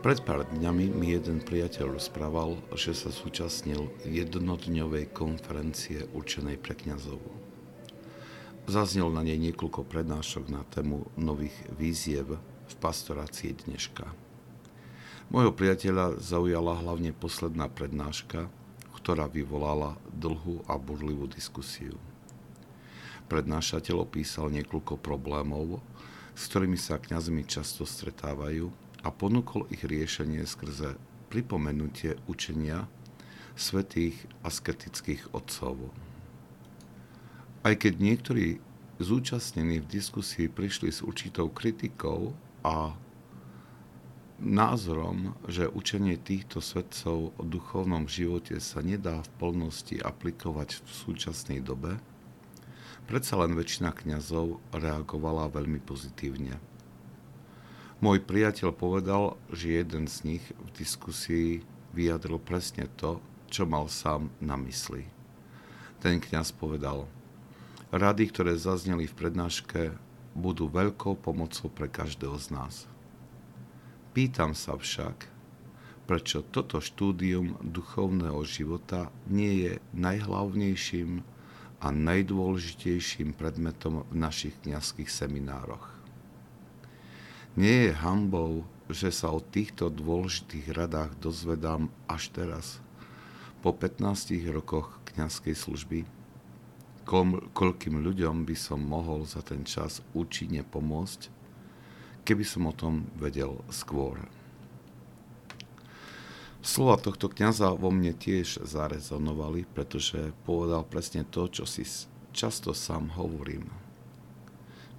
Pred pár dňami mi jeden priateľ rozprával, že sa súčasnil jednodňovej konferencie určenej pre kňazov. Zaznel na nej niekoľko prednášok na tému nových víziev v pastorácii dneška. Mojho priateľa zaujala hlavne posledná prednáška, ktorá vyvolala dlhú a burlivú diskusiu. Prednášateľ opísal niekoľko problémov, s ktorými sa kňazmi často stretávajú a ponúkol ich riešenie skrze pripomenutie učenia svetých asketických otcov. Aj keď niektorí zúčastnení v diskusii prišli s určitou kritikou a názorom, že učenie týchto svetcov o duchovnom živote sa nedá v plnosti aplikovať v súčasnej dobe, predsa len väčšina kňazov reagovala veľmi pozitívne. Môj priateľ povedal, že jeden z nich v diskusii vyjadril presne to, čo mal sám na mysli. Ten kňaz povedal, rady, ktoré zazneli v prednáške, budú veľkou pomocou pre každého z nás. Pýtam sa však, prečo toto štúdium duchovného života nie je najhlavnejším a najdôležitejším predmetom v našich kniazských seminároch. Nie je hambou, že sa o týchto dôležitých radách dozvedám až teraz, po 15 rokoch kňazskej služby. Koľkým ľuďom by som mohol za ten čas účinne pomôcť, keby som o tom vedel skôr. Slova tohto kňaza vo mne tiež zarezonovali, pretože povedal presne to, čo si často sám hovorím.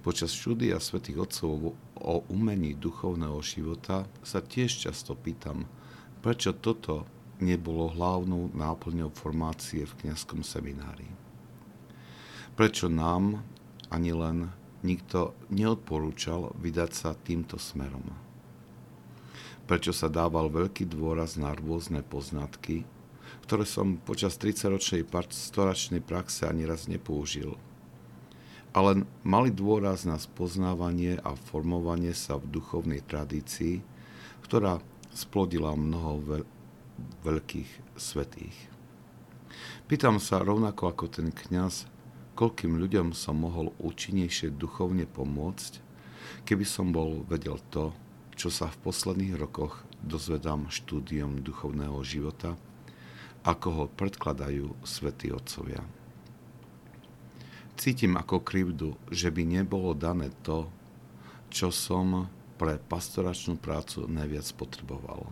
Počas štúdia svätých Otcov o umení duchovného života sa tiež často pýtam, prečo toto nebolo hlavnou náplňou formácie v kňazskom seminári. Prečo nám ani len nikto neodporúčal vydať sa týmto smerom. Prečo sa dával veľký dôraz na rôzne poznatky, ktoré som počas 30-ročnej pastoračnej praxe ani raz nepoužil – ale mali dôraz na spoznávanie a formovanie sa v duchovnej tradícii, ktorá splodila mnoho veľ- veľkých svetých. Pýtam sa rovnako ako ten kňaz, koľkým ľuďom som mohol účinnejšie duchovne pomôcť, keby som bol vedel to, čo sa v posledných rokoch dozvedám štúdiom duchovného života, ako ho predkladajú svätí otcovia. Cítim ako krivdu, že by nebolo dané to, čo som pre pastoračnú prácu najviac potreboval.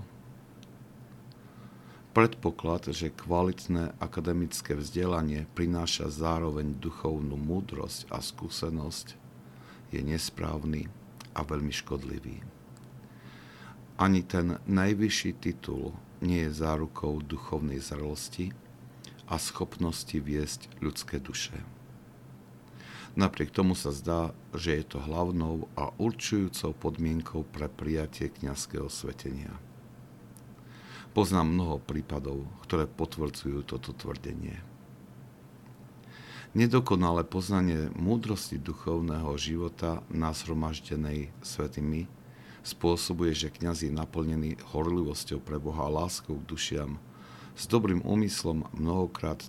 Predpoklad, že kvalitné akademické vzdelanie prináša zároveň duchovnú múdrosť a skúsenosť, je nesprávny a veľmi škodlivý. Ani ten najvyšší titul nie je zárukou duchovnej zrelosti a schopnosti viesť ľudské duše. Napriek tomu sa zdá, že je to hlavnou a určujúcou podmienkou pre prijatie kňazského svetenia. Poznám mnoho prípadov, ktoré potvrdzujú toto tvrdenie. Nedokonalé poznanie múdrosti duchovného života nashromaždenej svetými spôsobuje, že kňaz je naplnený horlivosťou pre Boha a láskou k dušiam, s dobrým úmyslom mnohokrát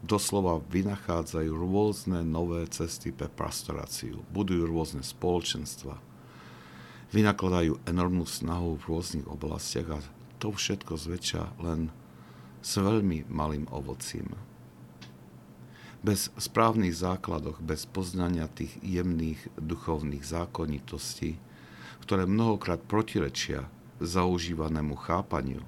doslova vynachádzajú rôzne nové cesty pre pastoráciu, budujú rôzne spoločenstva, vynakladajú enormnú snahu v rôznych oblastiach a to všetko zväčša len s veľmi malým ovocím. Bez správnych základoch, bez poznania tých jemných duchovných zákonitostí, ktoré mnohokrát protirečia zaužívanému chápaniu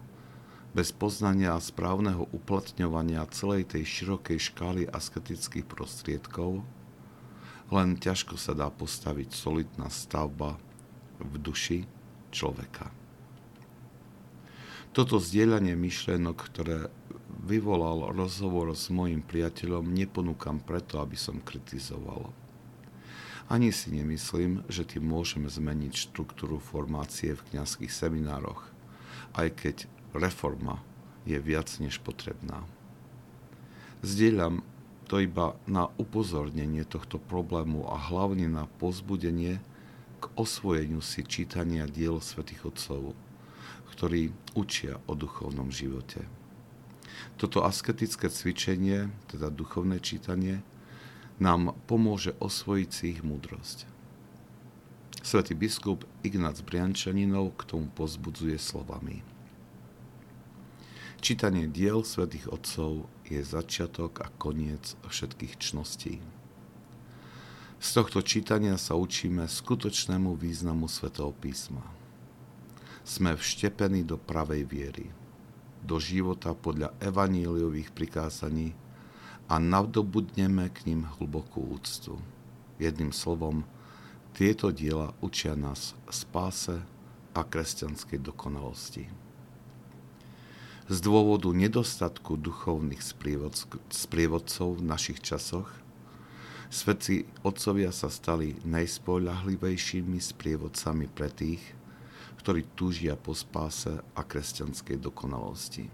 bez poznania a správneho uplatňovania celej tej širokej škály asketických prostriedkov, len ťažko sa dá postaviť solidná stavba v duši človeka. Toto zdieľanie myšlienok, ktoré vyvolal rozhovor s mojim priateľom, neponúkam preto, aby som kritizoval. Ani si nemyslím, že tým môžeme zmeniť štruktúru formácie v kňazských seminároch, aj keď reforma je viac než potrebná. Zdieľam to iba na upozornenie tohto problému a hlavne na pozbudenie k osvojeniu si čítania diel svätých Otcov, ktorí učia o duchovnom živote. Toto asketické cvičenie, teda duchovné čítanie, nám pomôže osvojiť si ich múdrosť. Svetý biskup Ignác Briančaninov k tomu pozbudzuje slovami. Čítanie diel svätých Otcov je začiatok a koniec všetkých čností. Z tohto čítania sa učíme skutočnému významu svätého písma. Sme vštepení do pravej viery, do života podľa evaníliových prikázaní a nadobudneme k ním hlbokú úctu. Jedným slovom, tieto diela učia nás spáse a kresťanskej dokonalosti. Z dôvodu nedostatku duchovných sprievodcov v našich časoch svetci otcovia sa stali najspoľahlivejšími sprievodcami pre tých, ktorí túžia po spáse a kresťanskej dokonalosti.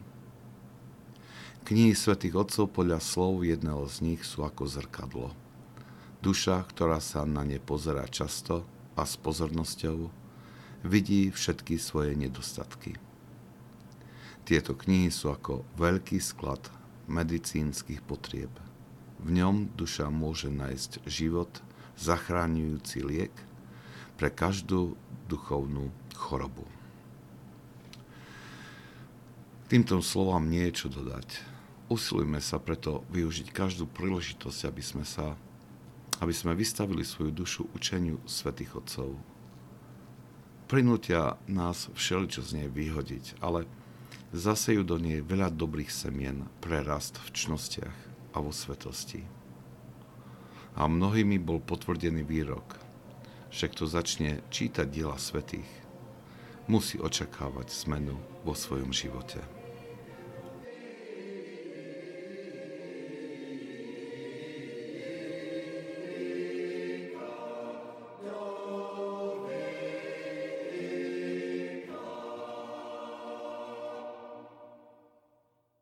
Knihy svätých otcov podľa slov jedného z nich sú ako zrkadlo. Duša, ktorá sa na ne pozerá často a s pozornosťou, vidí všetky svoje nedostatky. Tieto knihy sú ako veľký sklad medicínskych potrieb. V ňom duša môže nájsť život, zachráňujúci liek pre každú duchovnú chorobu. Týmto slovám nie je čo dodať. Usilujme sa preto využiť každú príležitosť, aby sme, sa, aby sme vystavili svoju dušu učeniu svätých Otcov. Prinútia nás všeličo z nej vyhodiť, ale zasejú do nej veľa dobrých semien pre rast v čnostiach a vo svetosti. A mnohými bol potvrdený výrok, že kto začne čítať diela svetých, musí očakávať zmenu vo svojom živote.